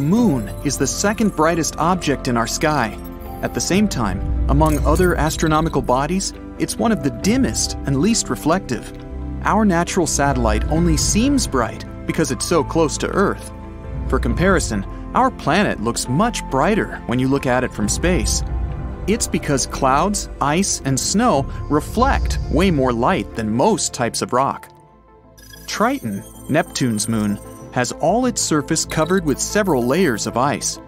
The moon is the second brightest object in our sky. At the same time, among other astronomical bodies, it's one of the dimmest and least reflective. Our natural satellite only seems bright because it's so close to Earth. For comparison, our planet looks much brighter when you look at it from space. It's because clouds, ice, and snow reflect way more light than most types of rock. Triton, Neptune's moon, has all its surface covered with several layers of ice.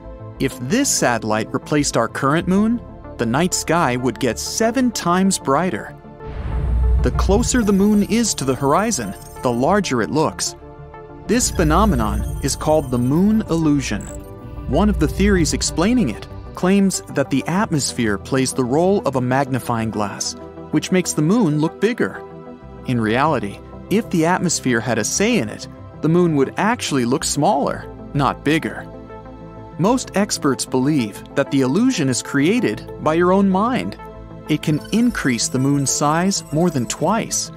If this satellite replaced our current moon, the night sky would get seven times brighter. The closer the moon is to the horizon, the larger it looks. This phenomenon is called the moon illusion. One of the theories explaining it claims that the atmosphere plays the role of a magnifying glass, which makes the moon look bigger. In reality, if the atmosphere had a say in it, the moon would actually look smaller, not bigger. Most experts believe that the illusion is created by your own mind. It can increase the moon's size more than twice.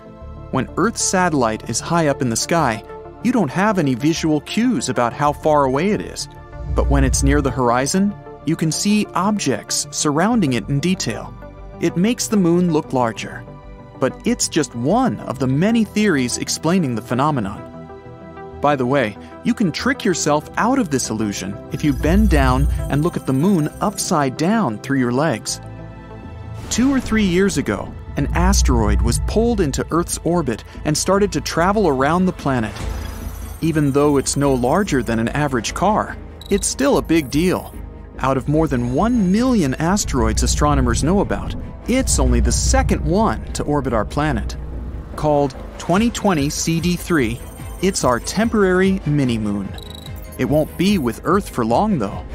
When Earth's satellite is high up in the sky, you don't have any visual cues about how far away it is. But when it's near the horizon, you can see objects surrounding it in detail. It makes the moon look larger. But it's just one of the many theories explaining the phenomenon. By the way, you can trick yourself out of this illusion if you bend down and look at the moon upside down through your legs. Two or three years ago, an asteroid was pulled into Earth's orbit and started to travel around the planet. Even though it's no larger than an average car, it's still a big deal. Out of more than 1 million asteroids astronomers know about, it's only the second one to orbit our planet. Called 2020 CD3, it's our temporary mini moon. It won't be with Earth for long, though.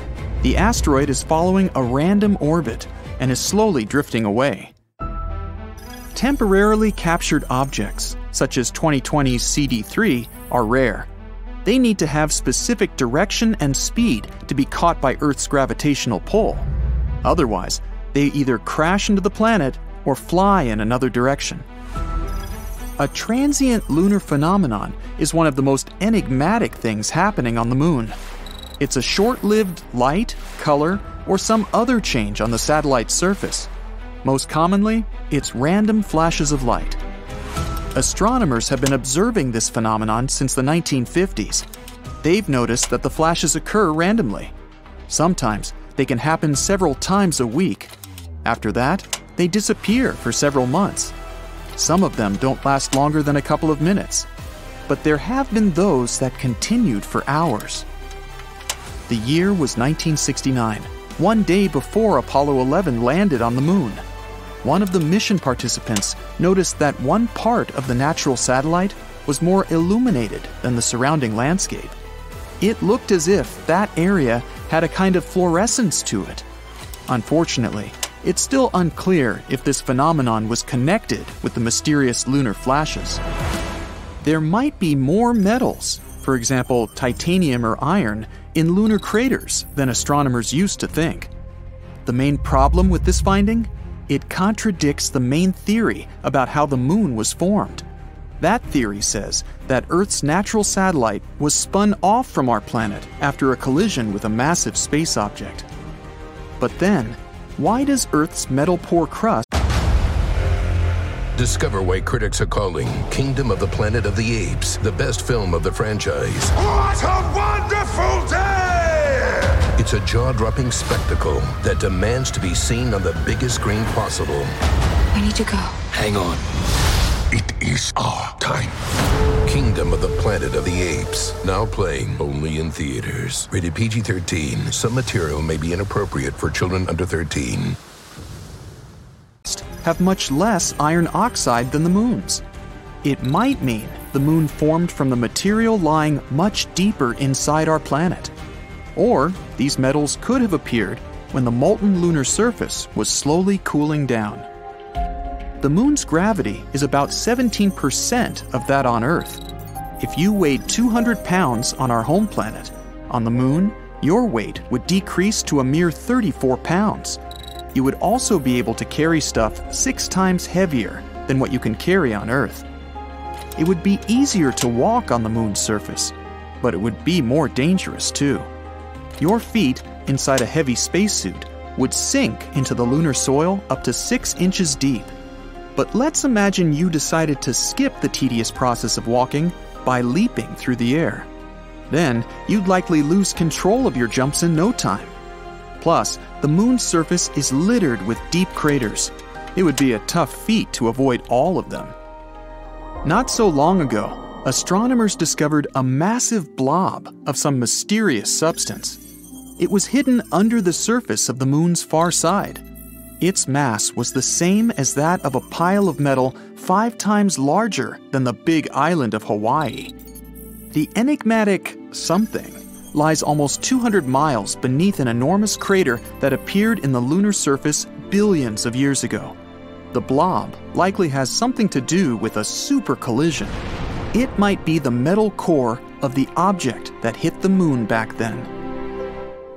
The asteroid is following a random orbit and is slowly drifting away. Temporarily captured objects, such as 2020's CD3, are rare. They need to have specific direction and speed to be caught by Earth's gravitational pull. Otherwise, they either crash into the planet or fly in another direction. A transient lunar phenomenon is one of the most enigmatic things happening on the moon. It's a short lived light, color, or some other change on the satellite's surface. Most commonly, it's random flashes of light. Astronomers have been observing this phenomenon since the 1950s. They've noticed that the flashes occur randomly. Sometimes they can happen several times a week. After that, they disappear for several months. Some of them don't last longer than a couple of minutes, but there have been those that continued for hours. The year was 1969, one day before Apollo 11 landed on the moon. One of the mission participants noticed that one part of the natural satellite was more illuminated than the surrounding landscape. It looked as if that area had a kind of fluorescence to it. Unfortunately, it's still unclear if this phenomenon was connected with the mysterious lunar flashes. There might be more metals, for example, titanium or iron, in lunar craters than astronomers used to think. The main problem with this finding? It contradicts the main theory about how the moon was formed. That theory says that Earth's natural satellite was spun off from our planet after a collision with a massive space object. But then, why does Earth's metal poor crust? Discover why critics are calling Kingdom of the Planet of the Apes the best film of the franchise. What a wonderful day! It's a jaw dropping spectacle that demands to be seen on the biggest screen possible. I need to go. Hang on. It is our time. Kingdom of the Planet of the Apes. Now playing only in theaters. Rated PG 13. Some material may be inappropriate for children under 13. have much less iron oxide than the moon's. It might mean the moon formed from the material lying much deeper inside our planet. Or these metals could have appeared when the molten lunar surface was slowly cooling down. The moon's gravity is about 17% of that on Earth. If you weighed 200 pounds on our home planet, on the moon, your weight would decrease to a mere 34 pounds. You would also be able to carry stuff six times heavier than what you can carry on Earth. It would be easier to walk on the moon's surface, but it would be more dangerous too. your feet inside a heavy spacesuit would sink into the lunar soil up to six inches deep. But let's imagine you decided to skip the tedious process of walking by leaping through the air. Then you'd likely lose control of your jumps in no time. Plus, the moon's surface is littered with deep craters. It would be a tough feat to avoid all of them. Not so long ago, astronomers discovered a massive blob of some mysterious substance. It was hidden under the surface of the moon's far side. Its mass was the same as that of a pile of metal five times larger than the big island of Hawaii. The enigmatic something lies almost 200 miles beneath an enormous crater that appeared in the lunar surface billions of years ago. The blob likely has something to do with a super collision. It might be the metal core of the object that hit the moon back then.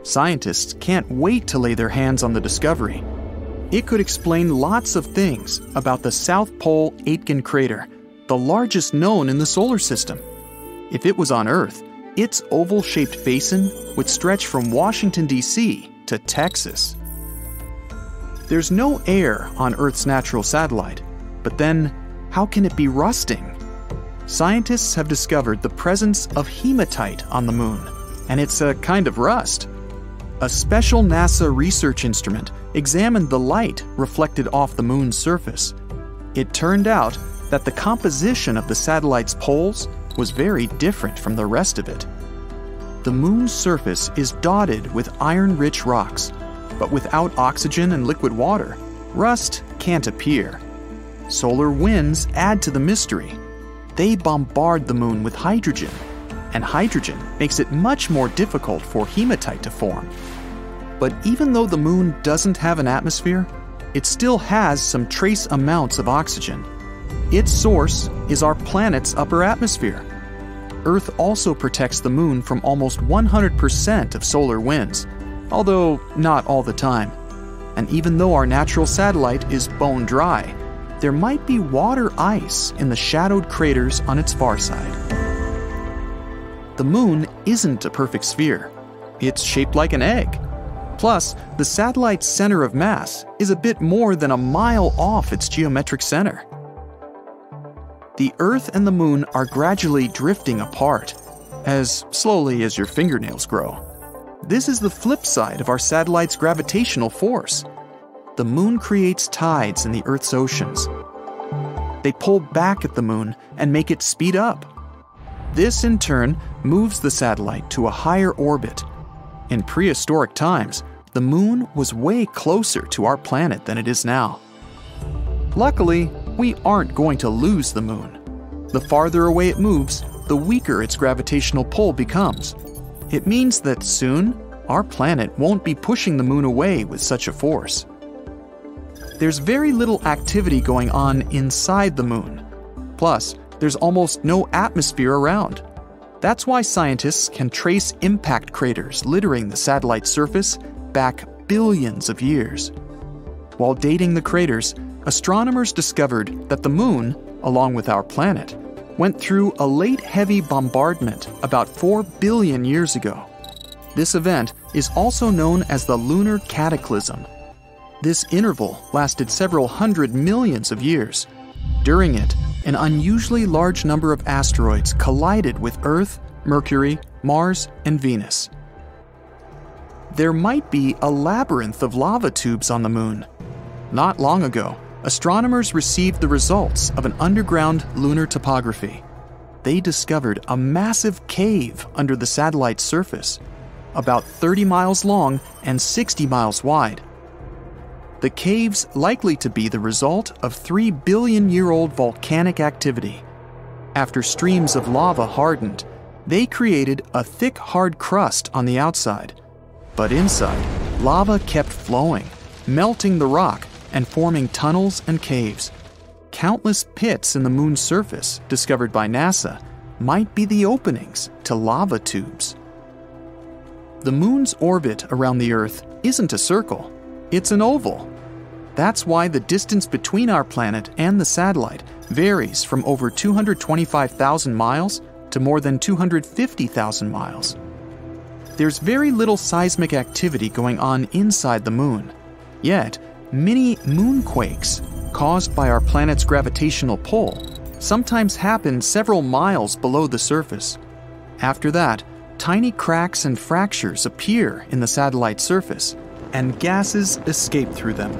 Scientists can't wait to lay their hands on the discovery. It could explain lots of things about the South Pole Aitken crater, the largest known in the solar system. If it was on Earth, its oval shaped basin would stretch from Washington, D.C. to Texas. There's no air on Earth's natural satellite, but then how can it be rusting? Scientists have discovered the presence of hematite on the moon, and it's a kind of rust. A special NASA research instrument examined the light reflected off the moon's surface. It turned out that the composition of the satellite's poles was very different from the rest of it. The moon's surface is dotted with iron rich rocks, but without oxygen and liquid water, rust can't appear. Solar winds add to the mystery. They bombard the moon with hydrogen, and hydrogen makes it much more difficult for hematite to form. But even though the moon doesn't have an atmosphere, it still has some trace amounts of oxygen its source is our planet's upper atmosphere. Earth also protects the moon from almost 100% of solar winds, although not all the time. And even though our natural satellite is bone dry, there might be water ice in the shadowed craters on its far side. The moon isn't a perfect sphere, it's shaped like an egg. Plus, the satellite's center of mass is a bit more than a mile off its geometric center the Earth and the Moon are gradually drifting apart, as slowly as your fingernails grow. This is the flip side of our satellite's gravitational force. The Moon creates tides in the Earth's oceans. They pull back at the Moon and make it speed up. This, in turn, moves the satellite to a higher orbit. In prehistoric times, the Moon was way closer to our planet than it is now. Luckily, we aren't going to lose the moon. The farther away it moves, the weaker its gravitational pull becomes. It means that soon, our planet won't be pushing the moon away with such a force. There's very little activity going on inside the moon. Plus, there's almost no atmosphere around. That's why scientists can trace impact craters littering the satellite's surface back billions of years. While dating the craters, astronomers discovered that the Moon, along with our planet, went through a late heavy bombardment about 4 billion years ago. This event is also known as the lunar cataclysm. This interval lasted several hundred millions of years. During it, an unusually large number of asteroids collided with Earth, Mercury, Mars, and Venus. There might be a labyrinth of lava tubes on the moon. Not long ago, astronomers received the results of an underground lunar topography. They discovered a massive cave under the satellite's surface, about 30 miles long and 60 miles wide. The cave's likely to be the result of 3 billion year old volcanic activity. After streams of lava hardened, they created a thick, hard crust on the outside. But inside, lava kept flowing, melting the rock and forming tunnels and caves. Countless pits in the moon's surface, discovered by NASA, might be the openings to lava tubes. The moon's orbit around the Earth isn't a circle, it's an oval. That's why the distance between our planet and the satellite varies from over 225,000 miles to more than 250,000 miles. there's very little seismic activity going on inside the moon. Yet, many moonquakes, caused by our planet's gravitational pull, sometimes happen several miles below the surface. After that, tiny cracks and fractures appear in the satellite's surface, and gases escape through them.